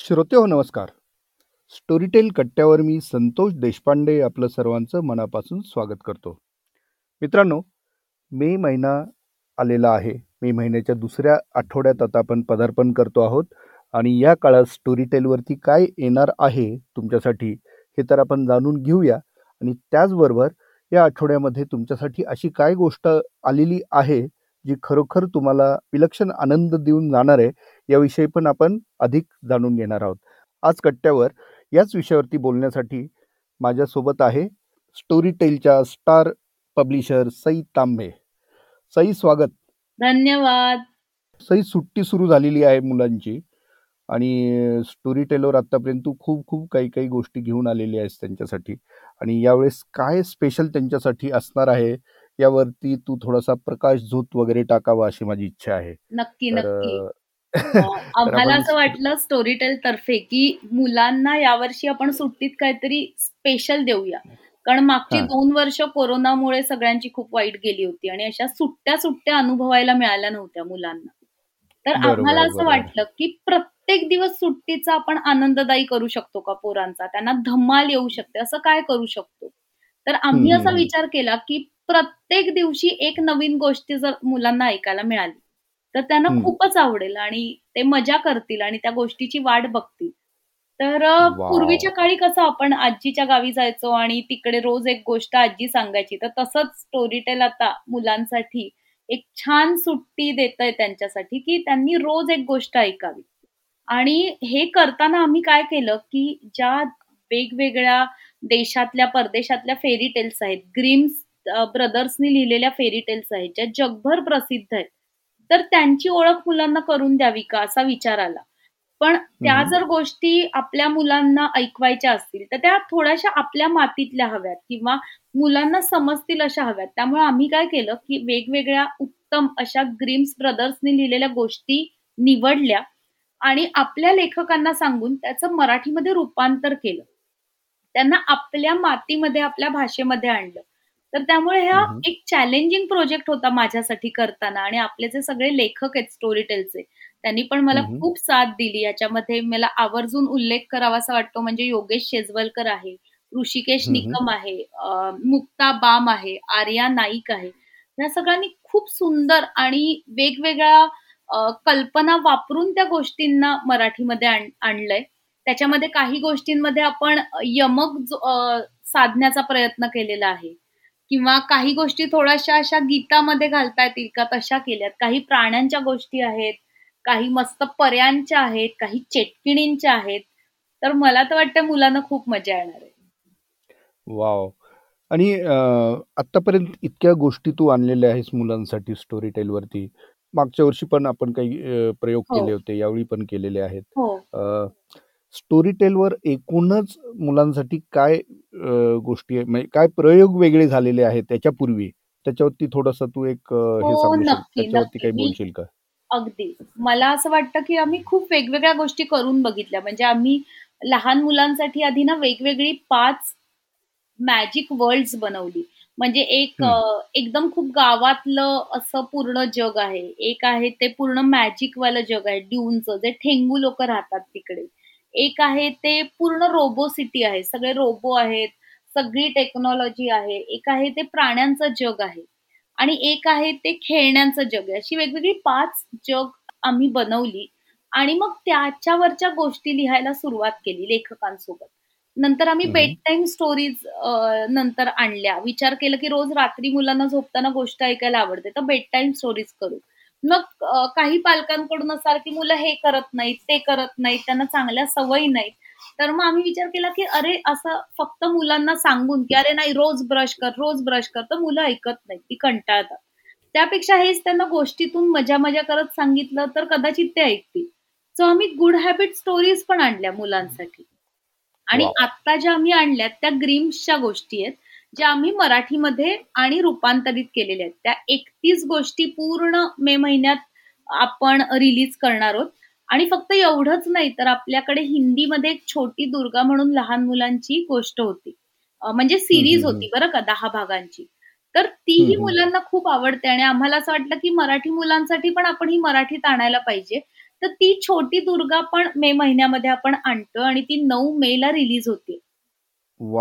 श्रोते हो नमस्कार. स्टोरीटेल कट्ट्यावर मी संतोष देशपांडे आपलं सर्वांचं मनापासून स्वागत करतो. मित्रांनो मे महिना आलेला आहे. मे महिन्याच्या दुसऱ्या आठवड्यात आता आपण पदार्पण करतो आहोत आणि या काळात स्टोरीटेलवरती काय येणार आहे तुमच्यासाठी हे तर आपण जाणून घेऊया आणि त्याचबरोबर या आठवड्यामध्ये तुमच्यासाठी अशी काय गोष्ट आलेली आहे जी खरोखर तुम्हाला विलक्षण आनंद देऊन जाणार आहे याविषयी पण आपण अधिक जाणून घेणार आहोत. आज कट्ट्यावर याच विषयावरती बोलण्यासाठी माझ्यासोबत आहे स्टोरी टेलच्या स्टार पब्लिशर सई तांबे. सई स्वागत. धन्यवाद. सई सुट्टी सुरू झालेली आहे मुलांची आणि स्टोरी टेलवर आतापर्यंत तू खूप खूप काही काही गोष्टी घेऊन आलेली आहेस त्यांच्यासाठी आणि यावेळेस काय स्पेशल त्यांच्यासाठी असणार आहे? यावरती तू थोडासा प्रकाश झोत वगैरे टाकावा अशी माझी इच्छा आहे नक्की नक्की अं, आम्हाला असं वाटलं स्टोरीटेल तर्फे की मुलांना यावर्षी आपण सुट्टीत काहीतरी स्पेशल देऊया कारण मागची हा. दोन वर्ष कोरोनामुळे सगळ्यांची खूप वाईट गेली होती आणि अशा सुट्ट्या सुट्ट्या अनुभवायला मिळाल्या नव्हत्या मुलांना तर आम्हाला असं. वाटलं की प्रत्येक दिवस सुट्टीचा आपण आनंददायी करू शकतो का पोरांचा त्यांना धम्माल येऊ शकते असं काय करू शकतो तर आम्ही. असा विचार केला की प्रत्येक दिवशी एक नवीन गोष्टी जर मुलांना ऐकायला मिळाली तर त्यांना. खूपच आवडेल आणि ते मजा करतील आणि त्या गोष्टीची वाट बघतील तर. पूर्वीच्या काळी कसं आपण आजीच्या गावी जायचो आणि तिकडे रोज एक गोष्ट आजी सांगायची तर तसंच स्टोरीटेल आता मुलांसाठी एक छान सुट्टी देत आहे त्यांच्यासाठी की त्यांनी रोज एक गोष्ट ऐकावी आणि हे करताना आम्ही काय केलं की ज्या वेगवेगळ्या देशातल्या परदेशातल्या फेरी टेल्स आहेत ग्रीम्स ब्रदर्सनी लिहिलेल्या फेरी टेल्स आहेत ज्या जगभर प्रसिद्ध आहेत. तर त्यांची ओळख मुलांना करून द्यावी का असा विचार आला. पण त्या. जर गोष्टी आपल्या मुलांना ऐकवायच्या असतील तर त्या थोड्याशा आपल्या मातीतल्या हव्यात किंवा मुलांना समजतील अशा हव्यात. त्यामुळे आम्ही काय केलं की वेगवेगळ्या उत्तम अशा ग्रीम्स ब्रदर्सनी लिहिलेल्या गोष्टी निवडल्या आणि आपल्या लेखकांना सांगून त्याचं मराठीमध्ये रूपांतर केलं. त्यांना आपल्या मातीमध्ये आपल्या भाषेमध्ये आणलं. तर त्यामुळे हा. एक चॅलेंजिंग प्रोजेक्ट होता माझ्यासाठी करताना आणि आपले जे सगळे लेखक आहेत स्टोरी टेलचे त्यांनी पण मला. खूप साथ दिली याच्यामध्ये मला आवर्जून उल्लेख करावासा वाटतो म्हणजे योगेश शेजवलकर आहे ऋषिकेश. निकम आहे मुक्ता बाम आहे आर्या नाईक आहे या सगळ्यांनी खूप सुंदर आणि वेगवेगळ्या कल्पना वापरून त्या गोष्टींना मराठीमध्ये आण- आणलंय त्याच्यामध्ये काही गोष्टींमध्ये आपण यमक साधण्याचा प्रयत्न केलेला आहे किंवा काही गोष्टी थोड्याशा अशा गीतामध्ये घालता येतील का? तशा केल्यात. काही प्राण्यांच्या गोष्टी आहेत काही मस्त पर्यांच्या आहेत काही चेटकिणींच्या आहेत. तर मला तर वाटतं मुलांना खूप मजा येणार आहे. वाव. आणि आतापर्यंत इतक्या गोष्टी तू आणलेल्या आहेस मुलांसाठी स्टोरी टेलवरती मागच्या वर्षी पण आपण काही प्रयोग हो. केले होते यावेळी पण केलेले आहेत. स्टोरी टेलवर एकूणच मुलांसाठी काय गोष्टी आहे, म्हणजे काय प्रयोग वेगळे झालेले आहेत त्याच्यापूर्वी? त्याच्यावरती थोडस तू एक हे हो, सांगू त्याच्यावरती. काही बोलशील का? अगदी. मला असं वाटतं की आम्ही खूप वेगवेगळ्या गोष्टी करून बघितल्या. म्हणजे आम्ही लहान मुलांसाठी आधी ना वेगवेगळी पाच मॅजिक वर्ल्ड्स बनवली. म्हणजे एक एकदम खूप गावातलं असं पूर्ण जग आहे. एक आहे ते पूर्ण मॅजिक वालं जग आहे. ड्यूनचं जे ठेंगू लोक राहतात तिकडे. एक आहे ते पूर्ण रोबो सिटी आहे. सगळे रोबो आहेत सगळी टेक्नॉलॉजी आहे. एक आहे ते प्राण्यांचं जग आहे. आणि एक आहे ते खेळण्यांचं जग आहे. अशी वेगवेगळी पाच जग आम्ही बनवली आणि मग त्याच्यावरच्या गोष्टी लिहायला सुरुवात केली लेखकांसोबत. नंतर आम्ही. बेड टाईम स्टोरीज नंतर आणल्या. विचार केला की रोज रात्री मुलांना झोपताना गोष्ट ऐकायला आवडते तर बेड टाईम स्टोरीज करू. मग काही पालकांकडून असणार की मुलं हे करत नाहीत ते करत नाहीत त्यांना चांगल्या सवयी नाहीत. तर मग आम्ही विचार केला की अरे असं फक्त मुलांना सांगून की अरे नाही रोज ब्रश कर रोज ब्रश कर तर मुलं ऐकत नाहीत ती कंटाळतात. त्यापेक्षा हेच त्यांना गोष्टीतून मजा मजा करत सांगितलं तर कदाचित ते ऐकतील. सो आम्ही गुड हॅबिट स्टोरीज पण आणल्या मुलांसाठी. आणि. आता ज्या आम्ही आणल्यात त्या ग्रीम्सच्या गोष्टी आहेत. ज्या आम्ही मराठीमध्ये आणि रूपांतरित केलेल्या आहेत. त्या एकतीस गोष्टी पूर्ण मे महिन्यात आपण रिलीज करणार आहोत. आणि फक्त एवढंच नाही तर आपल्याकडे हिंदीमध्ये एक छोटी दुर्गा म्हणून लहान मुलांची गोष्ट होती. म्हणजे सिरीज होती बरं का दहा भागांची. तर तीही. मुलांना खूप आवडते आणि आम्हाला असं वाटलं की मराठी मुलांसाठी पण आपण ही मराठीत आणायला पाहिजे. तर ती छोटी दुर्गा पण मे महिन्यामध्ये आपण आणतो आणि ती नऊ मे ला रिलीज होते.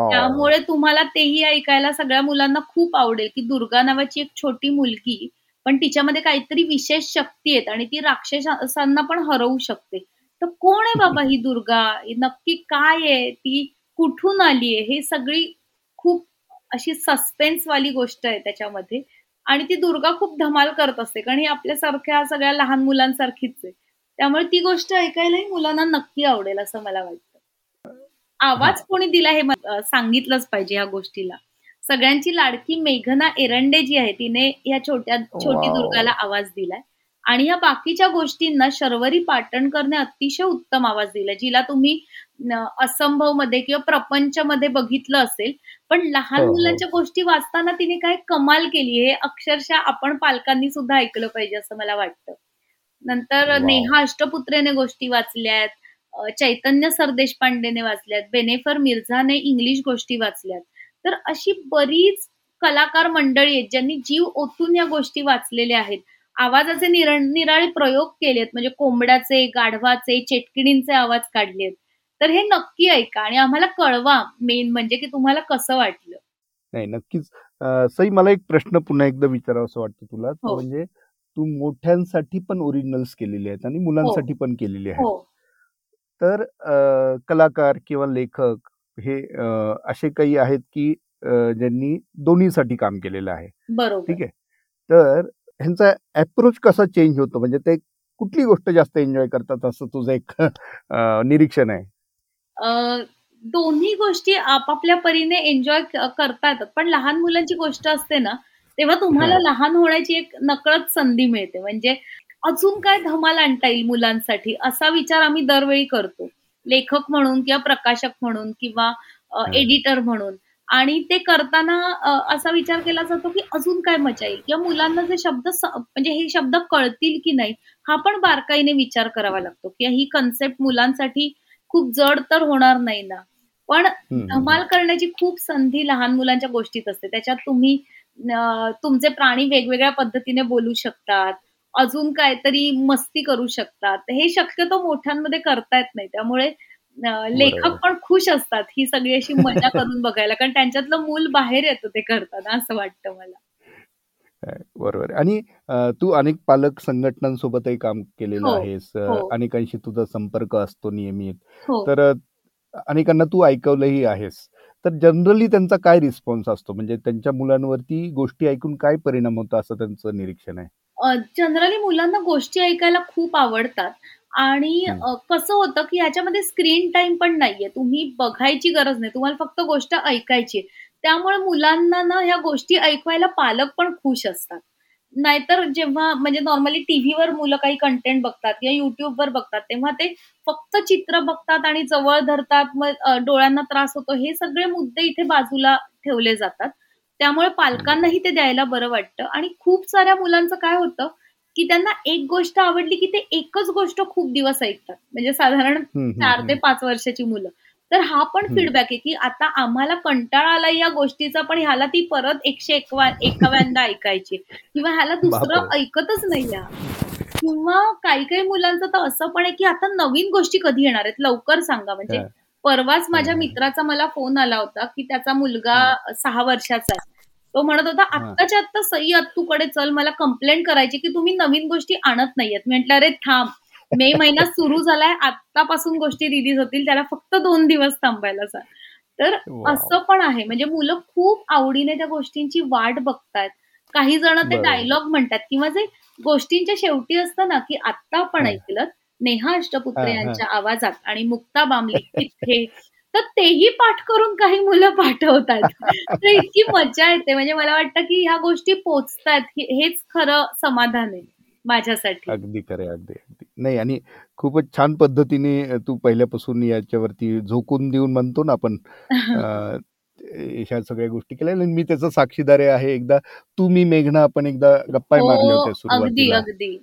त्यामुळे तुम्हाला तेही ऐकायला सगळ्या मुलांना खूप आवडेल की दुर्गा नावाची एक छोटी मुलगी पण तिच्यामध्ये काहीतरी विशेष शक्ती आहेत आणि ती राक्षसांना पण हरवू शकते. तर कोण आहे बाबा ही दुर्गा? नक्की काय आहे? ती कुठून आली आहे? हे सगळी खूप अशी सस्पेन्स वाली गोष्ट आहे त्याच्यामध्ये. आणि ती दुर्गा खूप धमाल करत असते कारण ही आपल्यासारख्या सगळ्या लहान मुलांसारखीच आहे. त्यामुळे ती गोष्ट ऐकायलाही मुलांना नक्की आवडेल असं मला वाटतं. आवाज कोणी दिला हे सांगितलंच पाहिजे ह्या गोष्टीला सगळ्यांची लाडकी मेघना एरंडे जी आहे तिने या छोट्या छोटी. दुर्गाला आवाज दिलाय आणि या बाकीच्या गोष्टींना शर्वरी पाटणकरने अतिशय उत्तम आवाज दिलाय जिला तुम्ही असंभवमध्ये किंवा प्रपंच मध्ये बघितलं असेल पण लहान हो, हो. मुलांच्या गोष्टी वाचताना तिने काय कमाल केली हे अक्षरशः आपण पालकांनी सुद्धा ऐकलं पाहिजे असं मला वाटतं नंतर. नेहा अष्टपुत्रेने गोष्टी वाचल्यात चैतन्य सरदेशपांडेने वाचल्यात बेनेफर मिर्झाने इंग्लिश गोष्टी वाचल्यात. तर अशी बरीच कलाकार मंडळी आहेत ज्यांनी जीव ओतून या गोष्टी वाचलेल्या आहेत. आवाजाचे निर निराळे प्रयोग केलेत म्हणजे कोंबड्याचे गाढवाचे चेटकिणींचे आवाज काढलेत. तर हे नक्की ऐका आणि आम्हाला कळवा मेन म्हणजे की तुम्हाला कसं वाटलं. नाही नक्कीच. सई मला एक प्रश्न पुन्हा एकदा विचारावा असं वाटतं तुला. हो. म्हणजे तू मोठ्यांसाठी पण ओरिजिनल्स केलेली आहेत आणि मुलांसाठी पण केलेली आहेत. हो. तर कलाकार किंवा लेखक हे असे काही आहेत की ज्यांनी दोन्हीसाठी काम केलेलं आहे. बरोबर. ठीक आहे? तर ह्यांचा अप्रोच कसा चेंज होतो? म्हणजे ते कुठली गोष्ट जास्त एन्जॉय करतात असं तुझं एक निरीक्षण आहे? दोन्ही गोष्टी आपापल्या परीने एन्जॉय करता येतात पण लहान मुलांची गोष्ट असते ना तेव्हा तुम्हाला. लहान होण्याची एक नकळत संधी मिळते. म्हणजे अजून काय धमाल आणता येईल मुलांसाठी? असा विचार आम्ही दरवेळी करतो. लेखक म्हणून किंवा प्रकाशक म्हणून किंवा. एडिटर म्हणून. आणि ते करताना असा विचार केला जातो की अजून काय मजा येईल? किंवा मुलांना जे शब्द म्हणजे हे शब्द कळतील की नाही हा पण बारकाईने विचार करावा लागतो किंवा ही कन्सेप्ट मुलांसाठी खूप जड तर होणार नाही ना? पण. धमाल करण्याची खूप संधी लहान मुलांच्या गोष्टीत असते. त्याच्यात तुम्ही तुमचे प्राणी वेगवेगळ्या पद्धतीने बोलू शकतात. अजून काहीतरी मस्ती करू शकतात. हे शक्यतो मोठ्यांमध्ये करता येत नाही. त्यामुळे लेखक. पण खुश असतात. ही सगळी अशी मजा करून बघायला. कारण त्यांच्यातलं मूल बाहेर येतं ते करताना असं वाटतं मला. बरोबर. आणि तू अनेक पालक संघटनांसोबतही काम केलेलं हो, आहेस. हो. अनेकांशी तुझा संपर्क असतो नियमित. हो. तर अनेकांना तू ऐकवलंही आहेस. तर जनरली त्यांचा काय रिस्पॉन्स असतो? म्हणजे त्यांच्या मुलांवरती गोष्टी ऐकून काय परिणाम होतो? असं त्यांचं निरीक्षण आहे. जनरली मुलांना गोष्टी ऐकायला खूप आवडतात. आणि कसं होतं की ह्याच्यामध्ये स्क्रीन टाइम पण नाहीये. तुम्ही बघायची गरज नाही. तुम्हाला फक्त गोष्ट ऐकायची. त्यामुळे मुलांना ना ह्या गोष्टी ऐकवायला पालक पण खुश असतात. नाहीतर जेव्हा म्हणजे नॉर्मली टीव्हीवर मुलं काही कंटेंट बघतात किंवा युट्यूबवर बघतात तेव्हा ते फक्त चित्र बघतात आणि जवळ धरतात मग डोळ्यांना त्रास होतो. हे सगळे मुद्दे इथे बाजूला ठेवले जातात. त्यामुळे पालकांनाही ते द्यायला बरं वाटतं आणि खूप साऱ्या मुलांचं काय होतं की त्यांना एक गोष्ट आवडली की ते एकच गोष्ट खूप दिवस ऐकतात म्हणजे साधारण चार ते. पाच वर्षाची मुलं तर हा पण. फीडबॅक आहे की आता आम्हाला कंटाळा आला या गोष्टीचा पण ह्याला ती परत एकशे एकवा एकाव्यांदा ऐकायची किंवा ह्याला दुसरं. ऐकतच नाही किंवा काही काही मुलांचं तर असं पण आहे की आता नवीन गोष्टी कधी येणार आहेत लवकर सांगा म्हणजे. परवाच माझ्या. मित्राचा मला फोन आला होता की त्याचा मुलगा सहा वर्षाचा आहे तो म्हणत होता. आत्ताच्या आत्ता सई आत्तूकडे चल मला कंप्लेंट करायची की तुम्ही नवीन गोष्टी आणत नाहीयेत म्हटलं अरे थांब मे महिना सुरू झालाय आत्तापासून गोष्टी रिलीज होतील त्याला फक्त दोन दिवस थांबायला सांग तर. असं पण आहे म्हणजे मुलं खूप आवडीने त्या गोष्टींची वाट बघतायत काही जण ते. डायलॉग म्हणतात किंवा जे गोष्टींच्या शेवटी असतं ना की आत्ता आपण. ऐकलं नेहा अष्टपुत्रे. यांच्या आवाजात आणि मुक्ता बामली तिथे. तर तेही पाठ करून काही मुलं पाठवतात. तर इतकी मजा येते. म्हणजे मला वाटतं की ह्या गोष्टी पोचतात. हेच खरं समाधान आहे माझ्यासाठी. अगदी खरे अगदी अगदी. नाही आणि खूपच छान पद्धतीने तू पहिल्यापासून याच्यावरती झोकून देऊन म्हणतो ना आपण ह्या सगळ्या गोष्टी केल्या. मी त्याचा साक्षीदार आहे. एकदा तू मी मेघना आपण एकदा गप्पा मारल्या हो होत्या अगदी अगदी.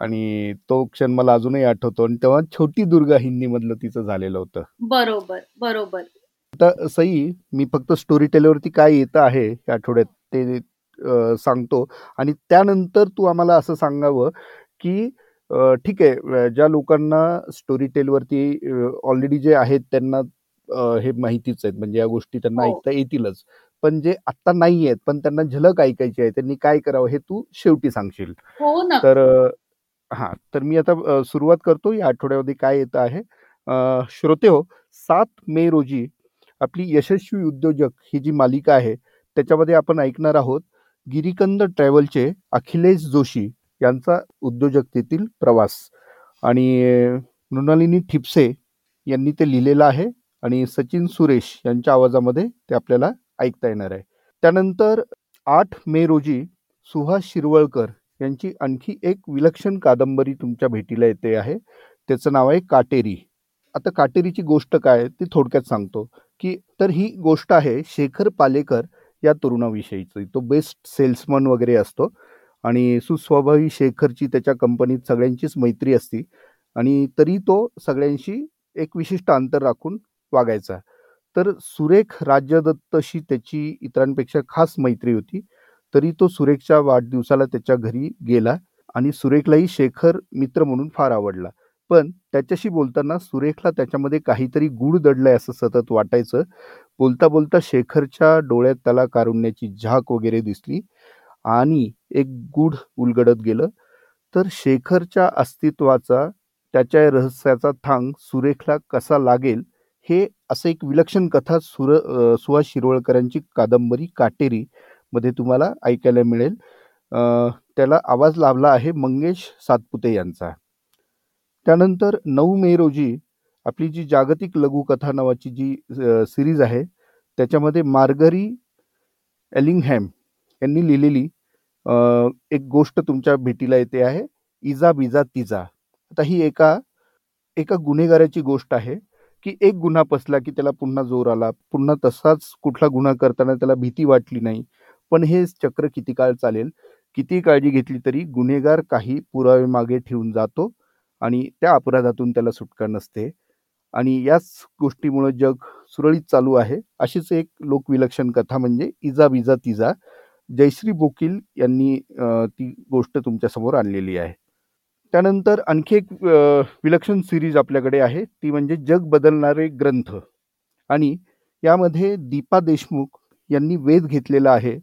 आणि तो क्षण मला अजूनही आठवतो. आणि तेव्हा छोटी दुर्गा हिंदी मधलं तिचं झालेलं होतं. बरोबर बरोबर. आता सई मी फक्त स्टोरी टेलवरती काय येतं आहे या आठवड्यात ते सांगतो. आणि त्यानंतर तू आम्हाला असं सांगावं की ठीक आहे ज्या लोकांना स्टोरी टेलवरती ऑलरेडी जे आहेत त्यांना हे माहितीच आहेत. म्हणजे या गोष्टी त्यांना हो. ऐकता येतीलच. पण जे आता नाही आहेत पण त्यांना झलक ऐकायची आहे त्यांनी काय करावं हे तू शेवटी सांगशील. हो ना. तर हां तर मी आता सुरुवात करतो. या आठवड्यामध्ये काय येत आहे? श्रोते हो सात मे रोजी आपली यशस्वी उद्योजक ही जी मालिका आहे त्याच्यामध्ये आपण ऐकणार आहोत गिरीकंद ट्रॅव्हलचे अखिलेश जोशी यांचा उद्योजकतेतील प्रवास. आणि मृणालिनी ठिपसे यांनी ते लिहिलेलं आहे आणि सचिन सुरेश यांच्या आवाजामध्ये ते आपल्याला ऐकता येणार आहे. त्यानंतर आठ मे रोजी सुहास शिरवळकर यांची आणखी एक विलक्षण कादंबरी तुमच्या भेटीला येते आहे. त्याचं नाव आहे काटेरी. आता काटेरीची गोष्ट काय ती थोडक्यात सांगतो की तर ही गोष्ट आहे शेखर पालेकर या तरुणाविषयीची. तो बेस्ट सेल्समन वगैरे असतो आणि सुस्वभावी शेखरची त्याच्या कंपनीत सगळ्यांचीच मैत्री असती आणि तरी तो सगळ्यांशी एक विशिष्ट अंतर राखून वागायचा. तर सुरेख राज्यदत्तशी त्याची इतरांपेक्षा खास मैत्री होती. तरी तो सुरेखच्या वाढदिवसाला त्याच्या घरी गेला आणि सुरेखलाही शेखर मित्र म्हणून फार आवडला. पण त्याच्याशी बोलताना सुरेखला त्याच्यामध्ये काहीतरी गुढ दडलंय असं सतत वाटायचं. बोलता बोलता शेखरच्या डोळ्यात त्याला कारुण्याची झाक वगैरे दिसली आणि एक गुढ उलगडत गेलं. तर शेखरच्या अस्तित्वाचा त्याच्या रहस्याचा थांग सुरेखला कसा लागेल हे असं एक विलक्षण कथा सुर सुहास शिरवळकरांची कादंबरी काटेरी मध्ये तुम्हाला ऐकायला मिळेल. त्याला आवाज लाभला आहे मंगेश सातपुते यांचा. त्यानंतर नऊ मे रोजी आपली जी जागतिक लघुकथा नावाची जी सिरीज आहे त्याच्यामध्ये मार्गरी एलिंगहॅम यांनी लिहिलेली एक गोष्ट तुमच्या भेटीला येते आहे इजा बिजा तिजा. आता ही एका एका गुन्हेगाराची गोष्ट आहे की एक गुन्हा पसला की त्याला पुन्हा जोर आला पुन्हा तसाच कुठला गुन्हा करताना त्याला भीती वाटली नाही पण हे चक्र किती काळ चालेल? किती काळजी घेतली तरी गुन्हेगार काही पुरावे मागे ठेवून जातो आणि त्या अपराधातून त्याला सुटका नसते. आणि याच गोष्टीमुळं जग सुरळीत चालू आहे. अशीच एक लोकविलक्षण कथा म्हणजे इजा बिजा तिजा. जयश्री बोकील यांनी ती गोष्ट तुमच्यासमोर आणलेली आहे. त्यानंतर आणखी एक विलक्षण सिरीज आपल्याकडे आहे. ती म्हणजे जग बदलणारे ग्रंथ. आणि यामध्ये दीपा देशमुख यांनी वेध घेतलेला आहे.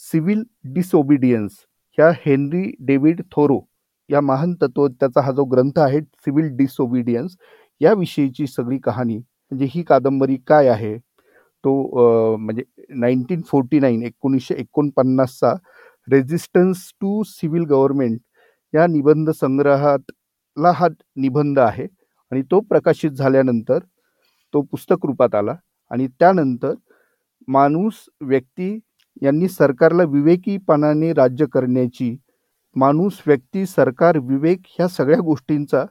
सिव्हिल डिसओबिडियन्स ह्या हेनरी डेव्हिड थोरो या महान तत्व त्याचा हा जो ग्रंथ आहे सिव्हिल डिसओबिडियन्स याविषयीची सगळी कहाणी म्हणजे ही कादंबरी काय आहे? तो म्हणजे नाईन्टीन फोर्टी नाईन एकोणीसशे एकोणपन्नासचा रेझिस्टन्स टू सिव्हिल गव्हर्नमेंट या निबंध संग्रहातला हा निबंध आहे आणि तो प्रकाशित झाल्यानंतर तो पुस्तक रूपात आला आणि त्यानंतर माणूस व्यक्ती यांनी सरकारला विवेकीपणाने राज्य करण्याची माणूस व्यक्ती सरकार विवेक ह्या सगळ्या गोष्टींचा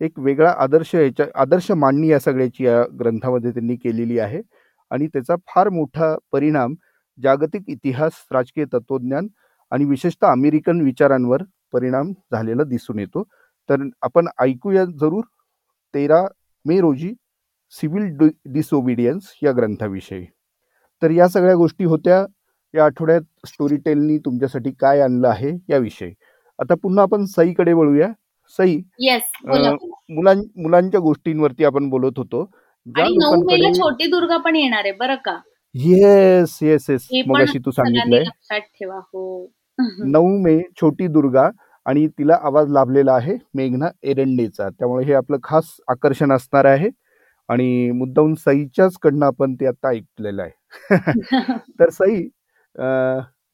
एक वेगळा आदर्श याच्या आदर्श मांडणी या सगळ्याची या ग्रंथामध्ये त्यांनी केलेली आहे. आणि त्याचा फार मोठा परिणाम जागतिक इतिहास राजकीय तत्त्वज्ञान आणि विशेषतः अमेरिकन विचारांवर परिणाम झालेला दिसून येतो. तर आपण ऐकूया जरूर तेरा मे रोजी सिव्हिल डिसओबिडियन्स या ग्रंथाविषयी. तर या सगळ्या गोष्टी होत्या. या आठवड्यात स्टोरी टेलनी तुमच्यासाठी काय आणलं आहे याविषयी. आता पुन्हा आपण सईकडे वळूया. सई मुलां मुलांच्या गोष्टींवरती आपण बोलत होतो. छोटी दुर्गा पण येणार आहे बरं का? येस येस येस मग अशी तू सांगितलंय. हो. नऊ मे छोटी दुर्गा आणि तिला आवाज लाभलेला आहे मेघना एरंडेचा. त्यामुळे हे आपलं खास आकर्षण असणार आहे. आणि मुद्दाहून सईच्याच कडनं आपण ते आता ऐकलेलं आहे. तर सई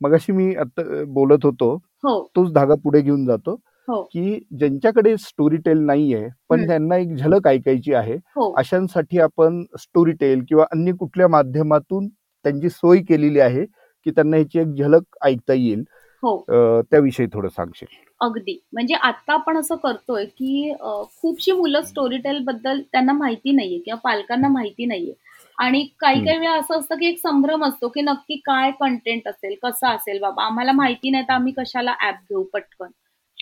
मगाशी मी आता बोलत होतो. हो. तोच धागा पुढे घेऊन जातो हो. की ज्यांच्याकडे स्टोरी टेल नाहीये पण त्यांना एक झलक ऐकायची आहे. हो. अशांसाठी आपण स्टोरी टेल किंवा अन्य कुठल्या माध्यमातून त्यांची सोय केलेली आहे की त्यांना ह्याची एक झलक ऐकता येईल. त्याविषयी थोडं सांगशील. अगदी. म्हणजे आता आपण असं करतोय की खूपशी मुलं स्टोरी टेल बद्दल त्यांना माहिती नाहीये किंवा पालकांना माहिती नाहीये. आणि काही काही वेळा असं असतं की एक संभ्रम असतो की नक्की काय कंटेंट असेल कसं असेल बाबा? आम्हाला माहिती नाही तर आम्ही कशाला ऍप घेऊ पटकन?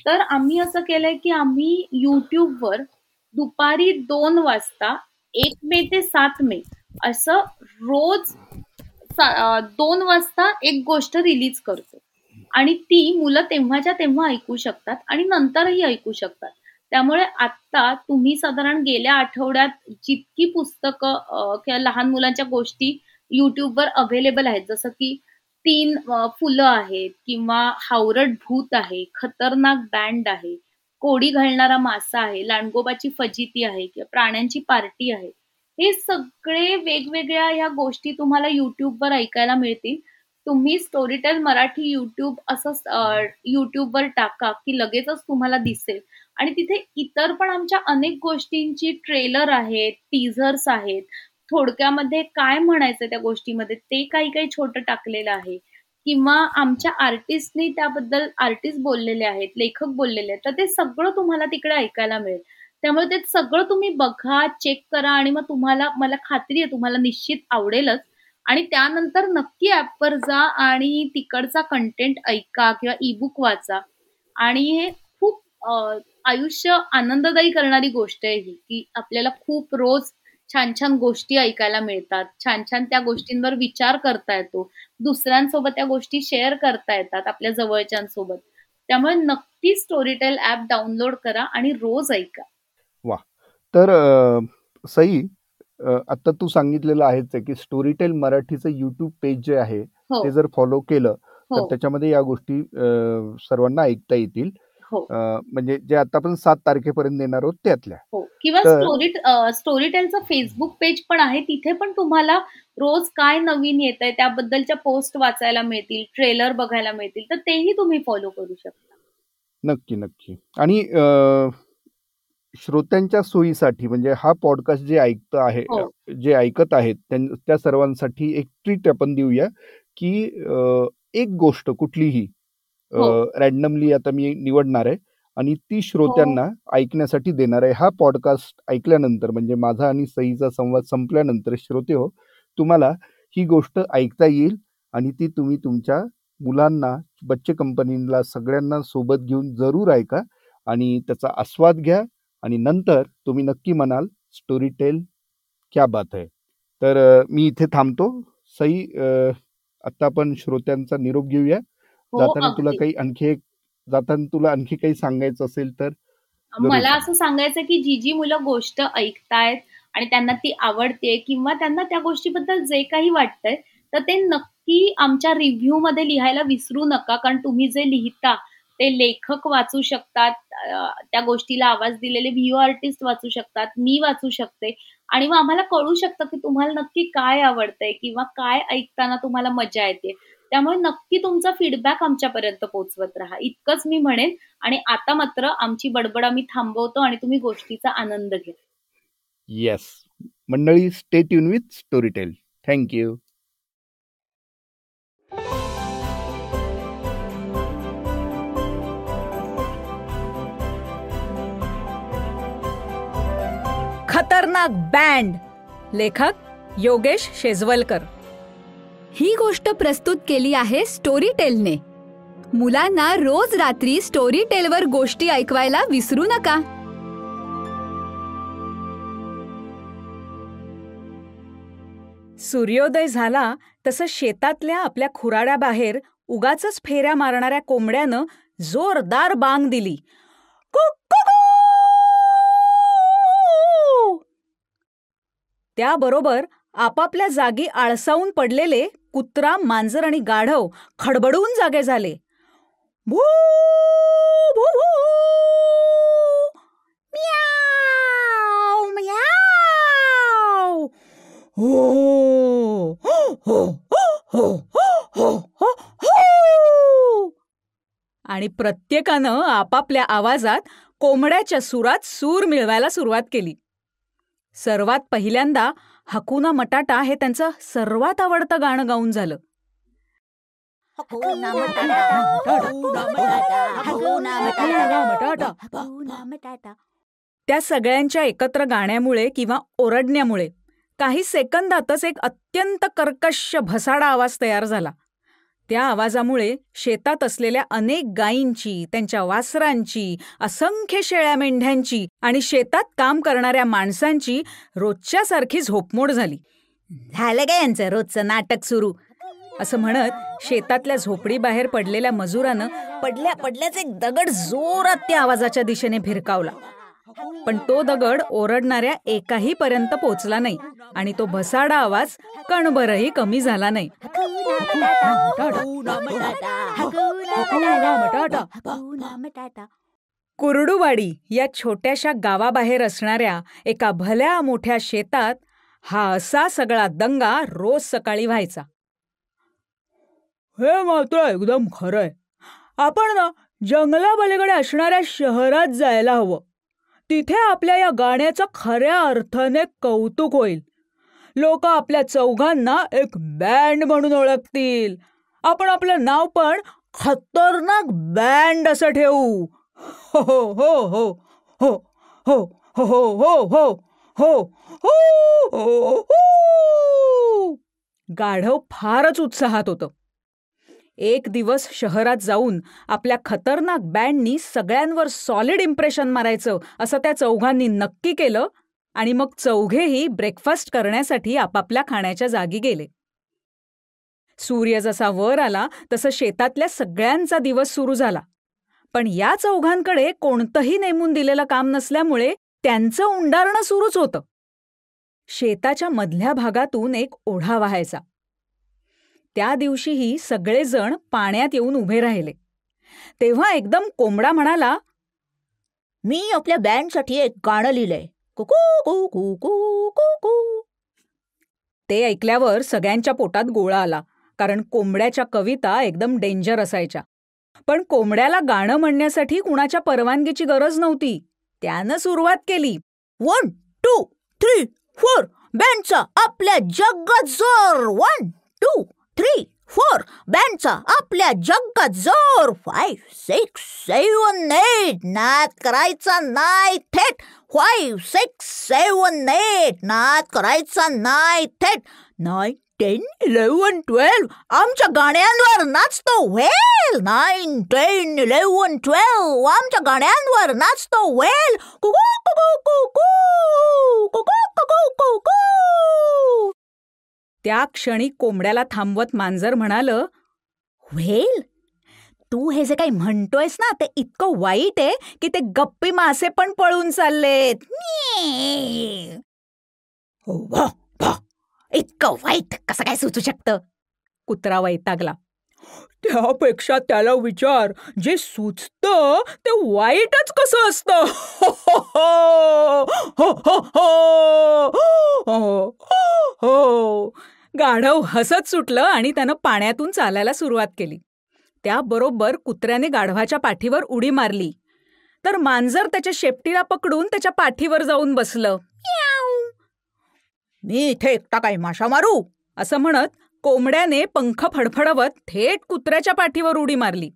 तर आम्ही असं केलंय की आम्ही युट्यूबवर दुपारी दोन वाजता एक मे ते सात मे असं रोज दोन वाजता एक गोष्ट रिलीज करतो. आणि ती मुलं तेव्हाच्या तेव्हा ऐकू शकतात आणि नंतरही ऐकू शकतात. त्यामुळे आत्ता तुम्ही साधारण गेल्या आठवड्यात जितकी पुस्तकं किंवा लहान मुलांच्या गोष्टी युट्यूबवर अवेलेबल आहेत. जसं की तीन फुलं आहेत किंवा हावरट भूत आहे, खतरनाक बँड आहे, कोडी घालणारा मासा आहे, लांडगोबाची फजिती आहे किंवा प्राण्यांची पार्टी आहे. हे सगळे वेगवेगळ्या ह्या गोष्टी तुम्हाला युट्यूबवर ऐकायला मिळतील. तुम्ही स्टोरीटेल मराठी युट्यूब असं युट्यूबवर टाका, की लगेचच तुम्हाला दिसेल आणि तिथे इतर पण आमच्या अनेक गोष्टींची ट्रेलर आहेत, टीझर्स आहेत. थोडक्यामध्ये काय म्हणायचं त्या गोष्टीमध्ये ते काही-काही छोटं टाकलेलं आहे किंवा आमच्या आर्टिस्टने त्याबद्दल आर्टिस्ट बोललेले आहेत, लेखक बोललेले आहेत. तर ते सगळं तुम्हाला तिकडे ऐकायला मिळेल. त्यामुळे ते सगळं तुम्ही बघा, चेक करा आणि मग तुम्हाला मला खात्री आहे तुम्हाला निश्चित आवडेलच आणि त्यानंतर नक्की ऍपवर जा आणि तिकडचा कंटेंट ऐका किंवा ई-बुक वाचा आणि हे खूप आयुष्य आनंददायी करणारी गोष्ट आहे ही, की आपल्याला खूप रोज छान-छान गोष्टी ऐकायला मिळतात. छान-छान त्या गोष्टींवर विचार करता येतो. दुसऱ्यांसोबत त्या गोष्टी शेअर करता येतात आपल्या जवळच्यांसोबत. त्यामुळे नक्की स्टोरीटेल ॲप डाउनलोड करा आणि रोज ऐका. वा तर सई आता तू सांगितलेलं आहेच आहे, की स्टोरीटेल मराठीचं युट्यूब पेज जे आहे, हो. ते जर फॉलो केलं, तर हो. त्याच्यामध्ये या गोष्टी सर्वांना ऐकता येतील. हो. म्हणजे जे आता आपण सात तारखेपर्यंत देणार आहोत त्यातल्या. हो किंवा तर स्टोरी स्टोरीटेलचं फेसबुक पेज पण आहे. तिथे पण तुम्हाला रोज काय नवीन येतंय त्याबद्दलच्या पोस्ट वाचायला मिळतील, ट्रेलर बघायला मिळतील. तर तेही तुम्ही फॉलो करू शकता. नक्की, नक्की. आणि श्रोत्यांच्या सोयीसाठी म्हणजे हा पॉडकास्ट जे ऐकत आहे हो. जे ऐकत आहेत त्या सर्वांसाठी एक ट्रीट आपण देऊया, की एक गोष्ट कुठलीही हो. रँडमली आता मी निवडणार आहे आणि ती हो. श्रोत्यांना ऐकण्यासाठी देणार आहे. हा पॉडकास्ट ऐकल्यानंतर म्हणजे माझा आणि सईचा संवाद संपल्यानंतर श्रोते हो, तुम्हाला ही गोष्ट ऐकता येईल आणि ती तुम्ही तुमच्या मुलांना, बच्चे कंपनीला सगळ्यांना सोबत घेऊन जरूर ऐका आणि त्याचा आस्वाद घ्या आणि नंतर तुम्ही नक्की म्हणाल, स्टोरीटेल क्या बात है! तर मी इथे थांबतो. सई आता आपण श्रोत्यांचा निरोप घेऊया. हो, जाताना तुला. काही आणखी एक जाताना तुला आणखी काही सांगायचं असेल तर मला. असं सांगायचं की जी-जी मुलं गोष्ट ऐकतायत आणि त्यांना ती आवडतेय किंवा त्यांना त्या गोष्टीबद्दल जे काही वाटतंय, तर ते नक्की आमच्या रिव्ह्यूमध्ये लिहायला विसरू नका. कारण तुम्ही जे लिहिता ते लेखक वाचू शकतात, त्या गोष्टीला आवाज दिलेले व्हिडिओ आर्टिस्ट वाचू शकतात, मी वाचू शकते आणि मग आम्हाला कळू शकतं की तुम्हाला नक्की काय आवडतंय किंवा काय ऐकताना तुम्हाला मजा येते. त्यामुळे नक्की तुमचा फीडबॅक आमच्यापर्यंत पोहोचवत राहा. इतकंच मी म्हणेन आणि आता मात्र आमची बडबड आम्ही थांबवतो आणि तुम्ही गोष्टीचा आनंद घ्या. येस. मंडळी stay tune with Storytel. Thank you. खतरनाक बँड लेखक योगेश शेजवलकर ही गोष्ट प्रस्तुत केली आहे स्टोरी टेलने मुलांना रोज रात्री स्टोरी टेलवर गोष्टी ऐकवायला विसरू नका. सूर्योदय झाला तसं शेतातल्या आपल्या खुराड्याबाहेर उगाच फेऱ्या मारणाऱ्या कोंबड्यानं जोरदार बांग दिली. त्याबरोबर आपापल्या जागी आळसावून पडलेले कुत्रा मांजर आणि गाढव खडबडून जागे झाले. भू भू भू. हो हो हो, हो हो हो हो. आणि प्रत्येकानं आपापल्या आवाजात कोंबड्याच्या सुरात सूर मिळवायला सुरुवात केली. सर्वात पहिल्यांदा हकुना मटाटा हे त्यांचं सर्वात आवडतं गाणं गाऊन झालं. त्या सगळ्यांच्या एकत्र गाण्यामुळे किंवा ओरडण्यामुळे काही सेकंदातच एक अत्यंत कर्कश भसाडा आवाज तयार झाला. त्या आवाजामुळे शेतात असलेल्या अनेक गायींची त्यांच्या वासरांची असंख्य शेळ्या मेंढ्यांची आणि शेतात काम करणाऱ्या माणसांची रोजच्यासारखी झोपमोड झाली. झालं काय यांचं? रोजचं नाटक सुरू. असं म्हणत शेतातल्या झोपडी बाहेर पडलेल्या मजुरानं पडल्या पडल्याच एक दगड जोरात त्या आवाजाच्या दिशेने भिरकावला. पण तो दगड ओरडणाऱ्या एकाही पर्यंत पोचला नाही आणि तो भसाडा आवाज कणभरही कमी झाला नाही. कुरडूवाडी या छोट्याशा गावाबाहेर असणाऱ्या एका भल्या मोठ्या शेतात हा असा सगळा दंगा रोज सकाळी व्हायचा. हे मात्र एकदम खरंय. आपण ना जंगलापलीकडे असणाऱ्या शहरात जायला हवं. तिथे आपल्या या गाण्याचं खऱ्या अर्थाने कौतुक होईल लोक आपल्या चौघांना एक बँड म्हणून ओळखतील आपण आपलं नाव पण खतरनाक बँड असं ठेवू हो हो हो हो हो हो हो हो हो हो हो गाढव फारच उत्साहात होतं एक दिवस शहरात जाऊन आपल्या खतरनाक बँडनी सगळ्यांवर सॉलिड इम्प्रेशन मारायचं असं त्या चौघांनी नक्की केलं आणि मग चौघेही ब्रेकफास्ट करण्यासाठी आपापल्या खाण्याच्या जागी गेले. सूर्य जसा वर आला तसं शेतातल्या सगळ्यांचा दिवस सुरू झाला. पण या चौघांकडे कोणतंही नेमून दिलेलं काम नसल्यामुळे त्यांचं उंडारणं सुरूच होतं. शेताच्या मधल्या भागातून एक ओढा वाहायचा. त्या दिवशीही सगळेजण पाण्यात येऊन उभे राहिले. तेव्हा एकदम कोंबडा म्हणाला मी आपल्या बँडसाठी एक गाणं लिहिलंय. कुकू कू कुकु कू ते ऐकल्यावर सगळ्यांच्या पोटात गोळा आला कारण कोंबड्याच्या कविता एकदम डेंजर असायच्या. पण कोंबड्याला गाणं म्हणण्यासाठी कुणाच्या परवानगीची गरज नव्हती. त्यानं सुरुवात केली. वन टू थ्री फोर बँडचा आपल्या जगात जोर. वन टू थ्री फोर बँडचा आपल्या जंकात जोर. फाईव्ह सिक्स सेवन एट नाद करायचा नाही थेट. फाईव्ह सिक्स सेवन एट नाद करायचा नाही थेट. नाईन टेन इलेवन ट्वेल्व आमच्या गाण्यांवर नाचतो well nine ten eleven twelve आमच्या गाण्यांवर नाचतो वेल कुकू कुकू कुकू कुकू कुकू कुकू त्या क्षणी कोंबड्याला थांबवत मांजर म्हणालं व्हेल तू हे जे काही म्हणतोयस ना ते इतकं वाईट आहे की ते गप्पी मासे पण पळून चाललेत. इतकं वाईट कसं काय सुचू शकतं? कुत्रा वैतागला. त्यापेक्षा त्याला विचार. जे सुचतं ते वाईटच कसं असतं? हो, हो गाढव हसत सुटलं आणि त्यानं पाण्यातून चालायला सुरुवात केली. त्याबरोबर कुत्र्याने गाढवाच्या पाठीवर उडी मारली. तर मांजर त्याच्या शेपटीला पकडून त्याच्या पाठीवर जाऊन बसलं. मी इथे एकटा काय माशा मारू? असं म्हणत कोंबड्याने पंख फडफडवत थेट कुत्र्याच्या पाठीवर उडी मारली.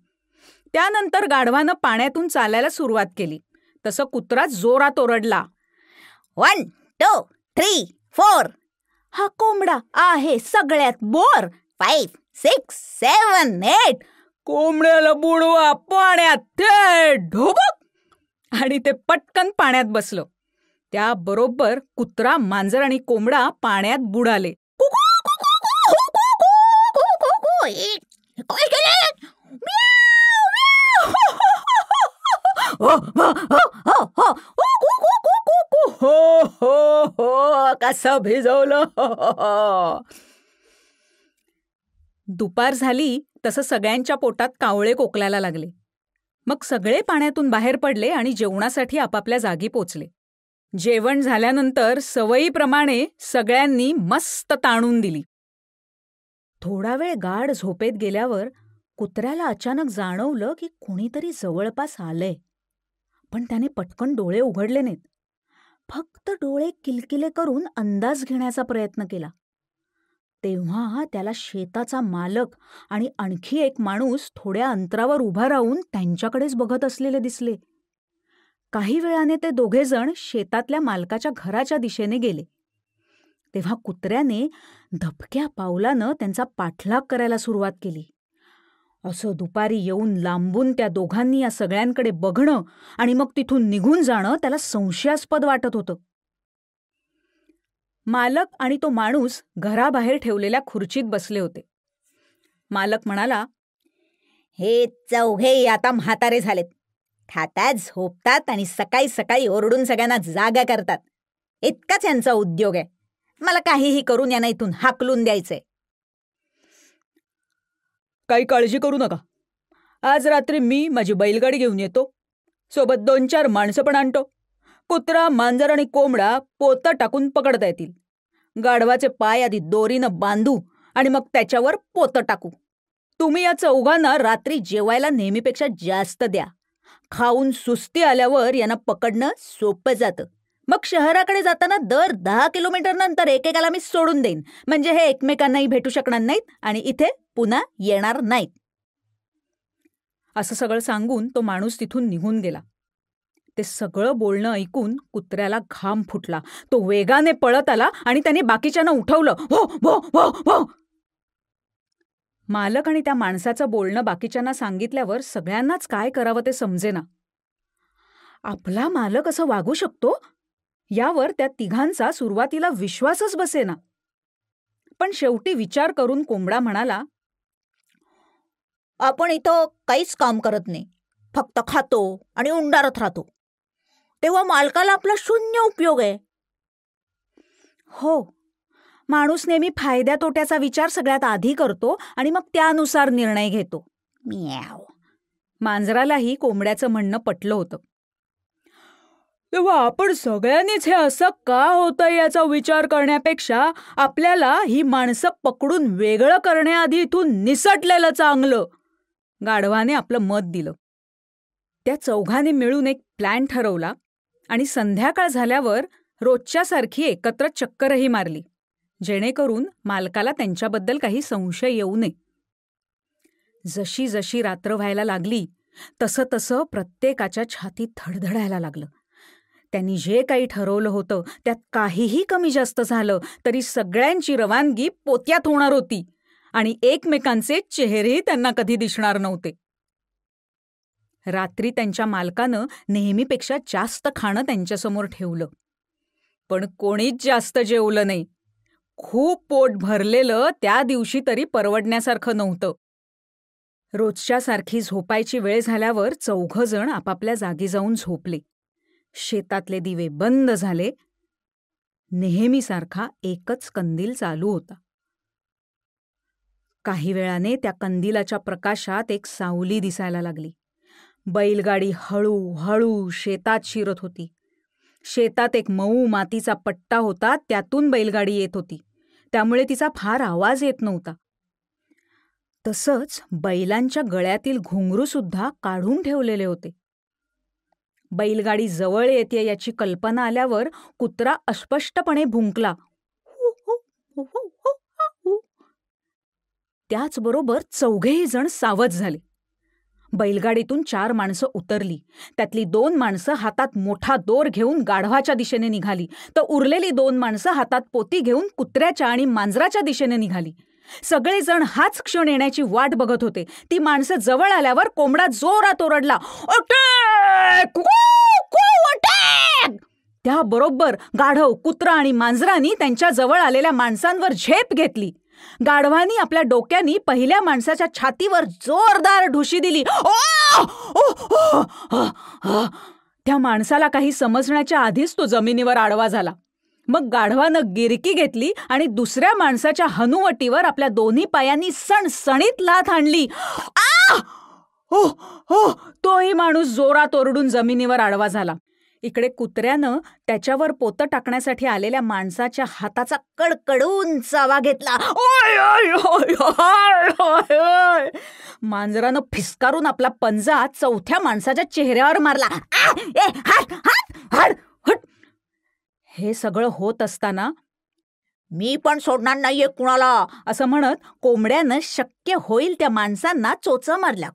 त्यानंतर गाढवानं पाण्यातून चालायला सुरुवात केली. तसं कुत्रा जोरात ओरडला. One two three four. हा कोंबडा आहे सगळ्यात bore. Five six seven eight. कोंबड्याला बुडवा पाण्यात थेट ढोबक. आणि ते पटकन पाण्यात बसलं. त्याबरोबर कुत्रा मांजर आणि कोंबडा पाण्यात बुडाले. อีกก็อีกทีนี้เมียวเมียวโอ้โหโอ้โหโอ้โหกูกูกูกูกูโอ้โหโอ้ कसं भिजवलं दुपार झाली तसं सगळ्यांच्या पोटात कावळे कोकलायला लागले. मग सगळे पाण्यातून बाहेर पडले आणि जेवणासाठी आपापल्या जागी पोचले. जेवण झाल्यानंतर सवयीप्रमाणे सगळ्यांनी मस्त ताणून दिली. थोडा वेळ गाढ झोपेत गेल्यावर कुत्र्याला अचानक जाणवलं की कुणीतरी जवळपास आलंय. पण त्याने पटकन डोळे उघडले नाहीत. फक्त डोळे किलकिले करून अंदाज घेण्याचा प्रयत्न केला. तेव्हा त्याला शेताचा मालक आणि आणखी एक माणूस थोड्या अंतरावर उभा राहून त्यांच्याकडेच बघत असलेले दिसले. काही वेळाने ते दोघेजण शेतातल्या मालकाच्या घराच्या दिशेने गेले. तेव्हा कुत्र्याने धपक्या पावलानं त्यांचा पाठलाग करायला सुरुवात केली. असं दुपारी येऊन लांबून त्या दोघांनी या सगळ्यांकडे बघणं आणि मग तिथून निघून जाणं त्याला संशयास्पद वाटत होतं. मालक आणि तो माणूस घराबाहेर ठेवलेल्या खुर्चीत बसले होते. मालक म्हणाला हे चौघे आता म्हातारे झालेत. खातात झोपतात आणि सकाळी सकाळी ओरडून सगळ्यांना जागा करतात. इतकाच यांचा उद्योग आहे. मला काहीही करून यांना इथून हाकलून द्यायचंय. काही काळजी करू नका. आज रात्री मी माझी बैलगाडी घेऊन येतो. सोबत दोन चार माणसं पण आणतो. कुत्रा मांजर आणि कोंबडा पोतं टाकून पकडता येतील. गाढवाचे पाय आधी दोरीनं बांधू आणि मग त्याच्यावर पोतं टाकू. तुम्ही या चौघांना रात्री जेवायला नेहमीपेक्षा जास्त द्या. खाऊन सुस्ती आल्यावर यांना पकडणं सोपं जातं. मग शहराकडे जाताना दर दहा किलोमीटर नंतर एकेकाला मी सोडून देईन. म्हणजे हे एकमेकांनाही भेटू शकणार नाहीत आणि इथे पुन्हा येणार नाहीत. असं सगळं सांगून तो माणूस तिथून निघून गेला. ते सगळं बोलणं ऐकून कुत्र्याला घाम फुटला. तो वेगाने पळत आला आणि त्याने बाकीच्यांना उठवलं. हो हो हो हो. मालक आणि त्या माणसाचं बोलणं बाकीच्यांना सांगितल्यावर सगळ्यांनाच काय करावं ते समजेना. आपला मालक असं वागू शकतो? यावर त्या तिघांचा सुरुवातीला विश्वासच बसेना. पण शेवटी विचार करून कोंबडा म्हणाला आपण इथं काहीच काम करत नाही. फक्त खातो आणि उंडारत राहतो. तेव्हा मालकाला आपला शून्य उपयोग आहे. हो. माणूस नेहमी फायद्या तोट्याचा विचार सगळ्यात आधी करतो आणि मग त्यानुसार निर्णय घेतो. मांजरालाही कोंबड्याचं म्हणणं पटलं होतं. तेव्हा आपण सगळ्यांनीच हे असं का होतं याचा विचार करण्यापेक्षा आपल्याला ही माणसं पकडून वेगळं करण्याआधी इथून निसटलेलं चांगलं. गाढवाने आपलं मत दिलं. त्या चौघांनी मिळून एक प्लॅन ठरवला आणि संध्याकाळ झाल्यावर रोजच्यासारखी एकत्र चक्करही मारली जेणेकरून मालकाला त्यांच्याबद्दल काही संशय येऊ नये. जशी जशी रात्र व्हायला लागली तसं तसं प्रत्येकाच्या छातीत धडधडायला लागलं. त्यांनी जे काही ठरवलं होतं त्यात काहीही कमी जास्त झालं तरी सगळ्यांची रवानगी पोत्यात होणार होती. आणि एकमेकांचे चेहरेही त्यांना कधी दिसणार नव्हते. रात्री त्यांच्या मालकानं नेहमीपेक्षा जास्त खाणं त्यांच्यासमोर ठेवलं. पण कोणीच जास्त जेवलं नाही. खूप पोट भरलेलं त्या दिवशी तरी परवडण्यासारखं नव्हतं. रोजच्यासारखी झोपायची वेळ झाल्यावर चौघजण आपापल्या जागी जाऊन झोपले. शेतातले दिवे बंद झाले. नेहमीसारखा एकच कंदील चालू होता. काही वेळाने त्या कंदिलाच्या प्रकाशात एक सावली दिसायला लागली. बैलगाडी हळू हळू शेतात शिरत होती. शेतात एक मऊ मातीचा पट्टा होता त्यातून बैलगाडी येत होती. त्यामुळे तिचा फार आवाज येत नव्हता. तसंच बैलांच्या गळ्यातील घुंगरूसुद्धा काढून ठेवलेले होते. बैलगाडी जवळ येते याची कल्पना आल्यावर कुत्रा अस्पष्टपणे भुंकला. त्याचबरोबर चौघेही जण सावध झाले. बैलगाडीतून चार माणसं उतरली. त्यातली दोन माणसं हातात मोठा दोर घेऊन गाढवाच्या दिशेने निघाली. तर उरलेली दोन माणसं हातात पोती घेऊन कुत्र्याच्या आणि मांजराच्या दिशेने निघाली. सगळेजण हाच क्षण येण्याची वाट बघत होते. ती माणसं जवळ आल्यावर कोंबडा जोरात ओरडला त्याबरोबर गाढव कुत्रा आणि मांजरांनी त्यांच्या जवळ आलेल्या माणसांवर झेप घेतली. गाढवानी आपल्या डोक्यानी पहिल्या माणसाच्या छातीवर जोरदार ढुशी दिली. त्या माणसाला काही समजण्याच्या आधीच तो जमिनीवर आडवा झाला. मग गाढवानं गिरकी घेतली आणि दुसऱ्या माणसाच्या हनुवटीवर आपल्या दोन्ही पायांनी सणसणीत लाथ आणली. हो हो! तोही माणूस जोरात ओरडून जमिनीवर आडवा झाला. इकडे कुत्र्यानं त्याच्यावर पोतं टाकण्यासाठी आलेल्या माणसाच्या हाताचा कडकडून चावा घेतला. मांजरानं फिसकारून आपला पंजा चौथ्या माणसाच्या चेहऱ्यावर मारला. हे सगळं होत असताना मी पण सोडणार नाहीये कुणाला. असं म्हणत कोंबड्यानं शक्य होईल त्या माणसांना चोचा मारल्या.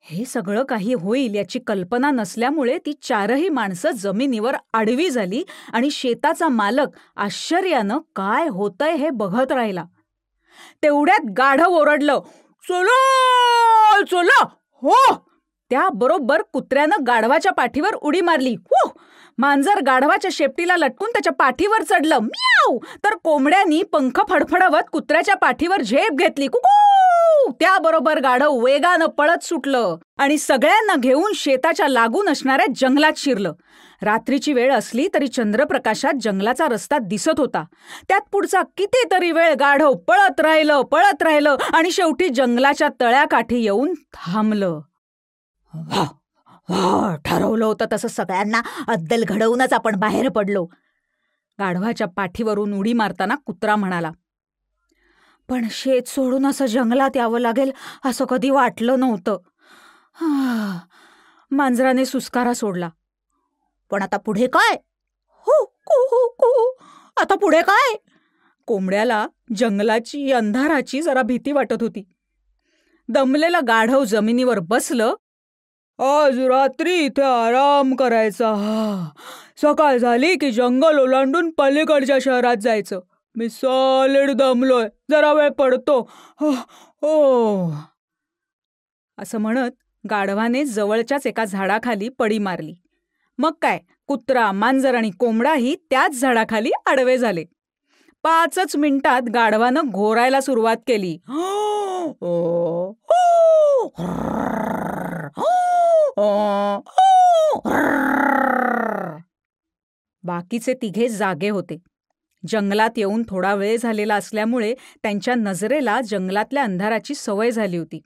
हे सगळं काही होईल याची कल्पना नसल्यामुळे ती चारही माणसं जमिनीवर आडवी झाली आणि शेताचा मालक आश्चर्यानं काय होतंय हे बघत राहिला. तेवढ्यात गाढव ओरडलं चलो चलो हो त्याबरोबर कुत्र्यानं गाढवाच्या पाठीवर उडी मारली. हो मांजर गाढवाच्या शेपटीला लटकून त्याच्या पाठीवर चढलं. म्याव तर कोंबड्यांनी पंख फडफडवत कुत्र्याच्या पाठीवर झेप घेतली. कुकू! त्याबरोबर गाढव वेगानं पळत सुटलं आणि सगळ्यांना घेऊन शेताच्या लागून असणाऱ्या जंगलात शिरलं. रात्रीची वेळ असली तरी चंद्रप्रकाशात जंगलाचा रस्ता दिसत होता. त्यात पुढचा कितीतरी वेळ गाढव पळत राहिलं पळत राहिलं आणि शेवटी जंगलाच्या तळ्याकाठी येऊन थांबलं. ठरवलं होतं तसं सगळ्यांना अद्दल घडवूनच आपण बाहेर पडलो. गाढवाच्या पाठीवरून उडी मारताना कुत्रा म्हणाला पण शेत सोडून असं जंगलात यावं लागेल असं कधी वाटलं नव्हतं. हा. मांजराने सुस्कारा सोडला. पण आता पुढे काय? हो कु हो कु आता पुढे काय? कोंबड्याला जंगलाची अंधाराची जरा भीती वाटत होती. दमलेलं गाढव जमिनीवर बसलं आज रात्री इथे आराम करायचा. सकाळ झाली की जंगल ओलांडून पलीकडच्या शहरात जायचं. मी सॉलिड दमलोय. जरा वेळ पडतो. हो, असं म्हणत गाढवाने जवळच्याच एका झाडाखाली पडी मारली. मग काय? कुत्रा मांजर आणि कोंबडाही त्याच झाडाखाली आडवे झाले. पाचच मिनिटात गाढवानं घोरायला सुरुवात केली. हो. हो. Oh, oh, बाकीचे तिघे जागे होते. जंगलात येऊन थोडा वेळ झालेला असल्यामुळे त्यांच्या नजरेला जंगलातल्या अंधाराची सवय झाली होती.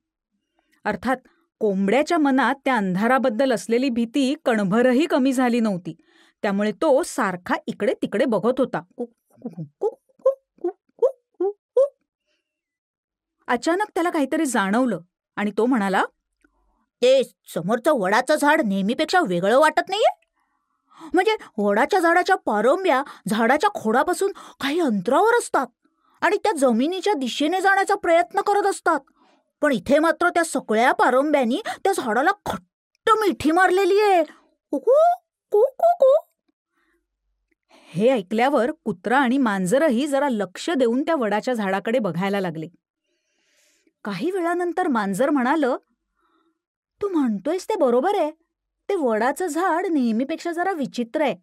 अर्थात कोंबड्याच्या मनात त्या अंधाराबद्दल असलेली भीती कणभरही कमी झाली नव्हती. त्यामुळे तो सारखा इकडे तिकडे बघत होता. अचानक त्याला काहीतरी जाणवलं आणि तो म्हणाला ते समोरचं वडाचं झाड नेहमीपेक्षा वेगळं वाटत नाहीये? म्हणजे वडाच्या झाडाच्या पारंब्या झाडाच्या खोडापासून काही अंतरावर असतात आणि त्या जमिनीच्या दिशेने जाण्याचा प्रयत्न करत असतात. पण इथे मात्र त्या सगळ्या पारंब्यांनी त्या झाडाला खट्ट मिठी मारलेली आहे. हे ऐकल्यावर कुत्रा आणि मांजरही जरा लक्ष देऊन त्या वडाच्या झाडाकडे बघायला लागले. काही वेळानंतर मांजर म्हणालं तू म्हणतोयस ते बरोबर आहे. ते वडाचं झाड नेहमीपेक्षा जरा विचित्र आहे.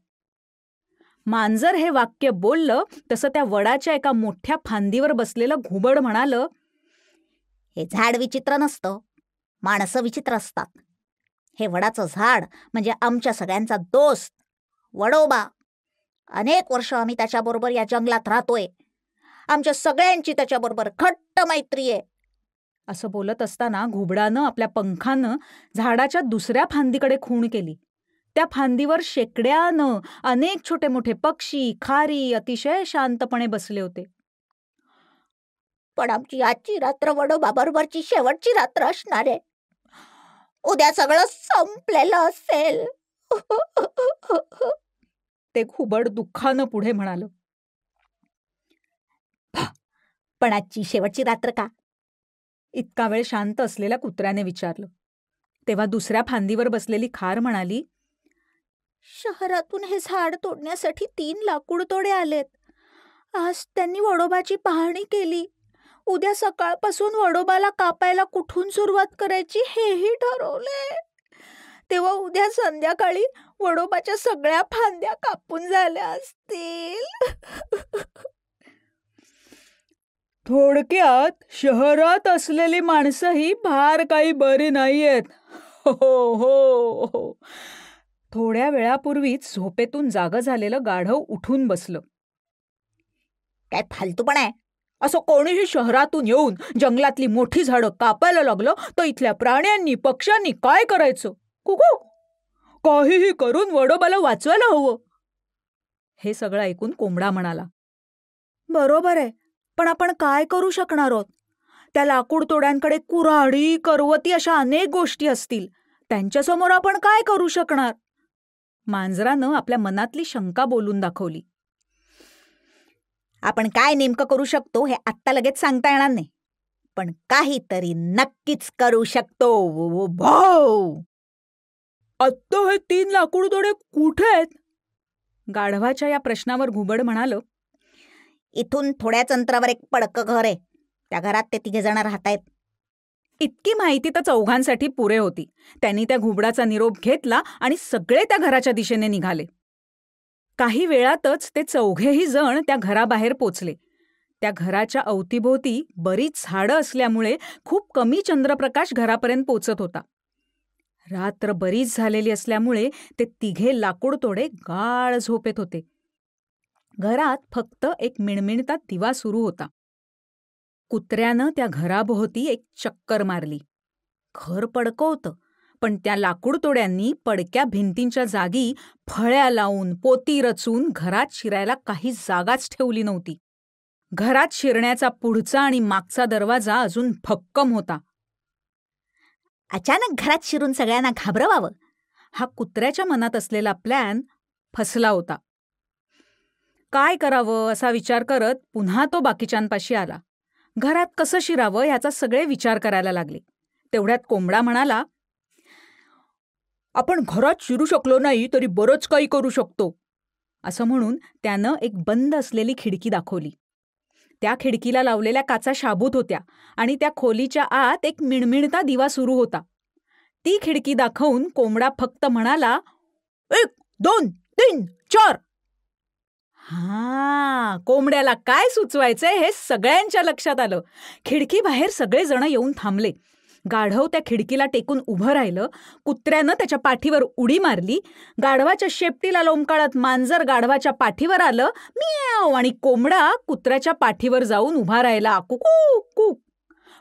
मांजर हे वाक्य बोललं तसं त्या वडाच्या एका मोठ्या फांदीवर बसलेलं घुबड म्हणालं हे झाड विचित्र नसतं. माणसं विचित्र असतात. हे वडाचं झाड म्हणजे आमच्या सगळ्यांचा दोस्त वडोबा. अनेक वर्ष आम्ही त्याच्याबरोबर या जंगलात राहतोय. आमच्या सगळ्यांची त्याच्याबरोबर घट्ट मैत्री आहे. असं बोलत असताना घुबडानं आपल्या पंखानं झाडाच्या दुसऱ्या फांदीकडे खूण केली. त्या फांदीवर शेकड्यानं अनेक छोटे मोठे पक्षी खारी अतिशय शांतपणे बसले होते. पण आमची आजची रात्र वडोबा बरोबरची शेवटची रात्र असणार आहे. उद्या सगळं संपलेलं असेल. ते घुबड दुःखानं पुढे म्हणाल. पण आजची शेवटची रात्र का? इतका वेळ शांत असलेल्या कुत्र्याने विचारलं. तेव्हा दुसऱ्या फांदीवर बसलेली खार म्हणाली शहरातून हे झाड तोडण्यासाठी तीन लाकूड तोडे आलेत. आज त्यांनी वडोबाची पाहणी केली. उद्या सकाळपासून वडोबाला कापायला कुठून सुरुवात करायची हेही ठरवले. तेव्हा उद्या संध्याकाळी वडोबाच्या सगळ्या फांद्या कापून झाल्या असतील. थोडक्यात शहरात असलेली माणसंही फार काही बरी नाहीयेत. हो हो हो. थोड्या वेळापूर्वीच झोपेतून जागं झालेलं गाढव उठून बसलं. काय फालतूपण आहे? असं कोणीही शहरातून येऊन जंगलातली मोठी झाडं कापायला लागलं तर इथल्या प्राण्यांनी पक्ष्यांनी काय करायचं? कुकू! काहीही करून वडोबाला वाचवायला हवं. हे सगळं ऐकून कोंबडा म्हणाला. बरोबर आहे. पण आपण काय करू शकणार आहोत? त्या लाकूड तोड्यांकडे कुऱ्हाडी करवती अशा अनेक गोष्टी असतील. त्यांच्यासमोर आपण काय करू शकणार? मांजरानं आपल्या मनातली शंका बोलून दाखवली. आपण काय नेमकं करू शकतो हे आत्ता लगेच सांगता येणार नाही. पण काहीतरी नक्कीच करू शकतो भाऊ आत्ता हे तीन लाकूड तोडे कुठे आहेत? गाढवाच्या या प्रश्नावर घुबड म्हणाल इथून थोड्याच अंतरावर एक पडकं घर आहे. त्या घरात ते तिघे जण राहतायत. इतकी माहिती तर चौघांसाठी पुरे होती. त्यांनी त्या घुबडाचा निरोप घेतला आणि सगळे त्या घराच्या दिशेने निघाले. काही वेळातच ते चौघेही जण त्या घराबाहेर पोचले. त्या घराच्या अवतीभोवती बरीच झाडं असल्यामुळे खूप कमी चंद्रप्रकाश घरापर्यंत पोचत होता. रात्र बरीच झालेली असल्यामुळे ते तिघे लाकूड तोडे गाळ झोपेत होते. घरात फक्त एक मिणमिणता दिवा सुरू होता. कुत्र्यानं त्या घराभोवती एक चक्कर मारली. घर पडकं होतं पण त्या लाकूड तोड्यांनी पडक्या भिंतींच्या जागी फळ्या लावून पोती रचून घरात शिरायला काही जागाच ठेवली नव्हती. घरात शिरण्याचा पुढचा आणि मागचा दरवाजा अजून भक्कम होता. अचानक घरात शिरून सगळ्यांना घाबरवावं. हा कुत्र्याच्या मनात असलेला प्लॅन फसला होता. काय करावं असा विचार करत पुन्हा तो बाकीच्यांपाशी आला. घरात कसं शिरावं याचा सगळे विचार करायला लागले. तेवढ्यात कोंबडा म्हणाला आपण घरात शिरू शकलो नाही तरी बरंच काही करू शकतो. असं म्हणून त्यानं एक बंद असलेली खिडकी दाखवली. त्या खिडकीला लावलेल्या काचा शाबूत होत्या आणि त्या खोलीच्या आत एक मिणमिणता दिवा सुरू होता. ती खिडकी दाखवून कोंबडा फक्त म्हणाला एक दोन तीन चार. हा कोंबड्याला काय सुचवायचंय हे सगळ्यांच्या लक्षात आलं. खिडकीबाहेर सगळेजण येऊन थांबले. गाढव त्या खिडकीला टेकून उभं राहिलं. कुत्र्यानं त्याच्या पाठीवर उडी मारली. गाढवाच्या शेपटीला लोंबकाळत मांजर गाढवाच्या पाठीवर आलं. मियाव! आणि कोंबडा कुत्र्याच्या पाठीवर जाऊन उभा राहिला. कुकू कुक!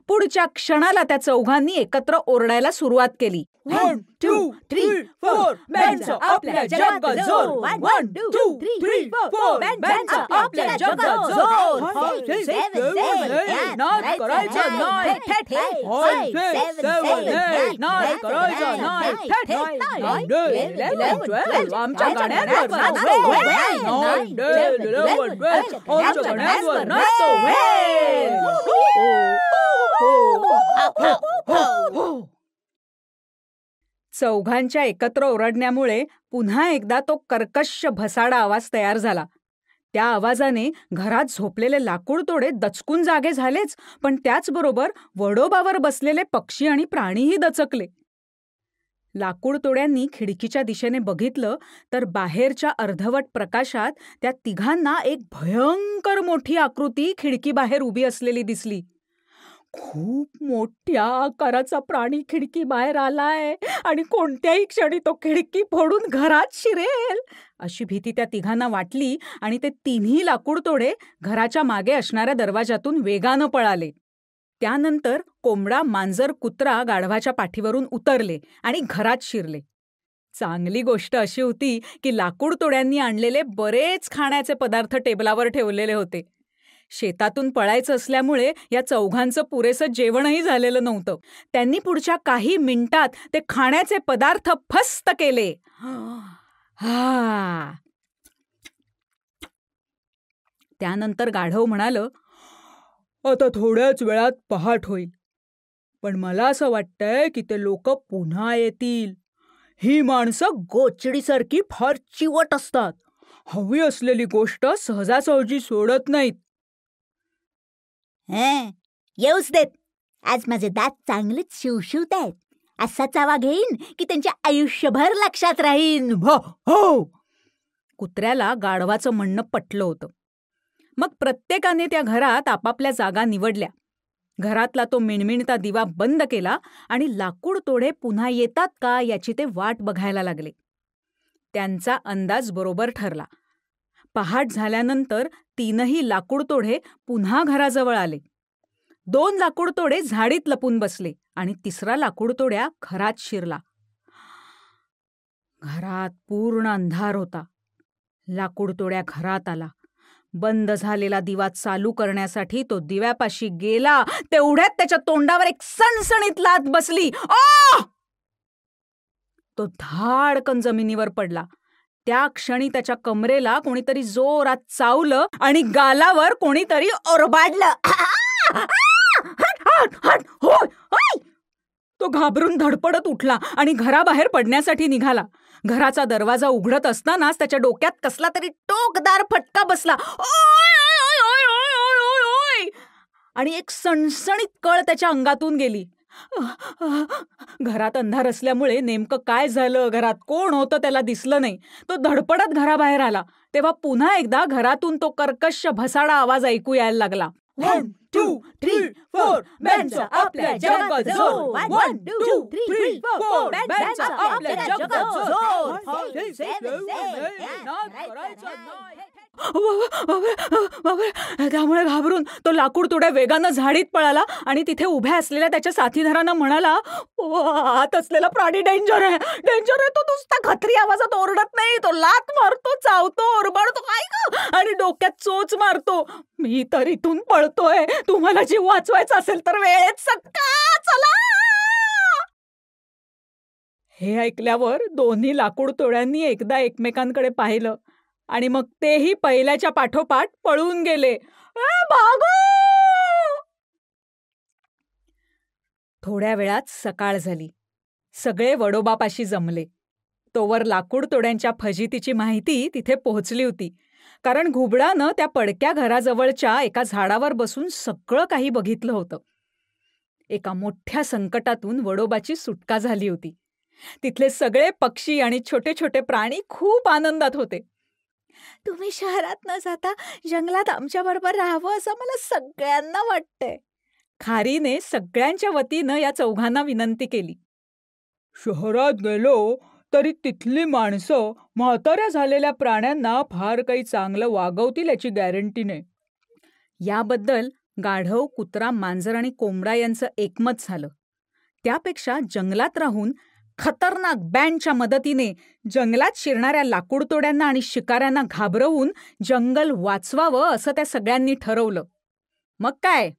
पुढच्या क्षणाला त्या चौघांनी एकत्र ओरडायला सुरुवात केली. वन टू थ्री फोर बँडचा आपल्या जगात जोर वन टू थ्री फोर बँडचा आपल्या जगात जोर फाईव्ह सिक्स सेवन एट नाच करायचं नाही थेट फाईव्ह सिक्स सेवन एट नाच करायचं नाही थेट नाईन टेन इलेवन ट्वेल्व आमच्या गाण्यांवर नाचतो नाईन टेन इलेवन ट्वेल्व आमच्या गाण्यांवर नाचतो चौघांच्या एकत्र ओरडण्यामुळे पुन्हा एकदा तो कर्कश भसाडा आवाज तयार झाला. त्या आवाजाने घरात झोपलेले लाकूड तोडे दचकून जागे झालेच पण त्याचबरोबर वडोबावर बसलेले पक्षी आणि प्राणीही दचकले. लाकूडतोड्यांनी खिडकीच्या दिशेने बघितलं तर बाहेरच्या अर्धवट प्रकाशात त्या तिघांना एक भयंकर मोठी आकृती खिडकीबाहेर उभी असलेली दिसली. खूप मोठ्या आकाराचा प्राणी खिडकी बाहेर आलाय आणि कोणत्याही क्षणी तो खिडकी फोडून घरात शिरेल. अशी भीती त्या तिघांना वाटली आणि ते तिन्ही लाकूड तोडे घराच्या मागे असणाऱ्या दरवाजातून वेगानं पळाले. त्यानंतर कोंबडा मांजर कुत्रा गाढवाच्या पाठीवरून उतरले आणि घरात शिरले. चांगली गोष्ट अशी होती की लाकूड तोड्यांनी आणलेले बरेच खाण्याचे पदार्थ टेबलावर ठेवलेले होते. शेतातून पळायचं असल्यामुळे या चौघांचं पुरेसं जेवणही झालेलं नव्हतं. त्यांनी पुढच्या काही मिनिटात ते खाण्याचे पदार्थ फस्त केले. हा. त्यानंतर गाढव म्हणालं आता थोड्याच वेळात पहाट होईल. पण मला असं वाटतंय की ते लोक पुन्हा येतील. ही माणसं गोचडीसारखी फार चिवट असतात. हवी असलेली गोष्ट सहजासहजी सोडत नाहीत. येऊच देत. आज माझे दात चांगलेच शिवशिवत आहेत. असा चावा घेईन की त्यांच्या आयुष्यभर लक्षात राहीन. हो हो. कुत्र्याला गाढवाचं म्हणणं पटलं होतं. मग प्रत्येकाने त्या घरात आपापल्या जागा निवडल्या. घरातला तो मिणमिणता दिवा बंद केला आणि लाकूड तोडे पुन्हा येतात का याची ते वाट बघायला लागले. त्यांचा अंदाज बरोबर ठरला. पहाट झाल्यानंतर तीनही लाकूडतोडे पुन्हा घराजवळ आले. दोन लाकूडतोडे झाडीत लपून बसले आणि तिसरा लाकूडतोड्या घरात शिरला. घरात पूर्ण अंधार होता. लाकूडतोड्या घरात आला. बंद झालेला दिवा चालू करण्यासाठी तो दिव्यापाशी गेला. तेवढ्यात त्याच्या तोंडावर एक सणसणीत लात बसली. ओ तो धाडकन जमिनीवर पडला. त्या क्षणी त्याच्या कमरेला कोणीतरी जोरात चावलं आणि गालावर कोणीतरी ओरबाडलं. तो घाबरून धडपडत उठला आणि घराबाहेर पडण्यासाठी निघाला. घराचा दरवाजा उघडत असतानाच त्याच्या डोक्यात कसला तरी टोकदार फटका बसला. आणि एक सणसणीत कळ त्याच्या अंगातून गेली. घरात अंधार असल्यामुळे नेमकं काय झालं? घरात कोण होतं त्याला दिसलं नाही. तो धडपडत घराबाहेर आला. तेव्हा पुन्हा एकदा घरातून तो कर्कश भसाडा आवाज ऐकू यायला लागला. वन टू थ्री फोर बँडचा आपल्या जगात जोर वन टू थ्री फोर बँडचा आपल्या जगात जोर एट त्यामुळे घाबरून तो लाकूड थोड्या वेगानं झाडीत पळाला आणि तिथे उभ्या असलेल्या त्याच्या साथीदारांना म्हणाला "ओ, आत असलेला प्राणी डेंजर आहे. डेंजर आहे तो नुसता खत्री आवाजात ओरडत नाही. तो लात मारतो चावतो ओरबाडतो. काय आणि डोक्यात चोच मारतो. मी तर इथून पळतोय. तुम्हाला जीव वाचवायचा असेल तर वेळेत सटका चला! हे ऐकल्यावर दोन्ही लाकूड तोड्यांनी एकदा एकमेकांकडे पाहिलं आणि मग तेही पहिल्याच्या पाठोपाठ पळून गेले. थोड्या वेळात सकाळ झाली. सगळे वडोबापाशी जमले. तोवर लाकूड तोड्यांच्या फजितीची माहिती तिथे पोहोचली होती. कारण घुबडानं त्या पडक्या घराजवळच्या एका झाडावर बसून सगळं काही बघितलं होतं. एका मोठ्या संकटातून वडोबाची सुटका झाली होती. तिथले सगळे पक्षी आणि छोटे छोटे प्राणी खूप आनंदात होते. तुम्ही शहरात न जाता जंगलात आमच्या बरोबर राहावं असं मला सगळ्यांना वाटतंय. खारीने सगळ्यांच्या वतीनं या चौघांना विनंती केली. शहरात गेलो तरी तिथली माणसं म्हाताऱ्या झालेल्या प्राण्यांना फार काही चांगलं वागवतील याची गॅरंटी नाही. याबद्दल गाढव कुत्रा मांजर आणि कोंबडा यांचं एकमत झालं. त्यापेक्षा जंगलात राहून खतरनाक बँडच्या मदतीने जंगलात शिरणाऱ्या लाकूडतोड्यांना आणि शिकाऱ्यांना घाबरवून जंगल वाचवावं असं त्या सगळ्यांनी ठरवलं. मग काय?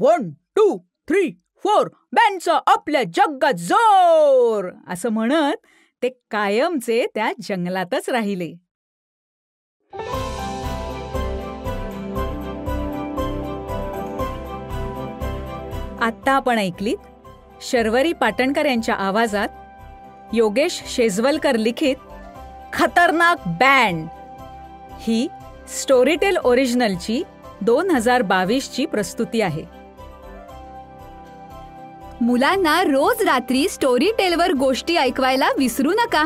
वन टू थ्री फोर बँडचा आपल्या जगात जोर! असं म्हणत ते कायमचे त्या जंगलातच राहिले. आत्ता आपण ऐकलीत शर्वरी पाटणकर यांच्या आवाजात योगेश शेजवलकर लिखित खतरनाक बँड ही स्टोरीटेल ओरिजिनलची दोन हजार बावीसची प्रस्तुती आहे. मुलांना रोज रात्री स्टोरी टेलवर गोष्टी ऐकवायला विसरू नका.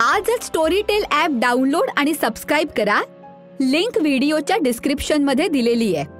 आजच स्टोरी टेल ॲप डाउनलोड आणि सबस्क्राईब करा. लिंक व्हिडिओच्या डिस्क्रिप्शनमध्ये दिलेली आहे.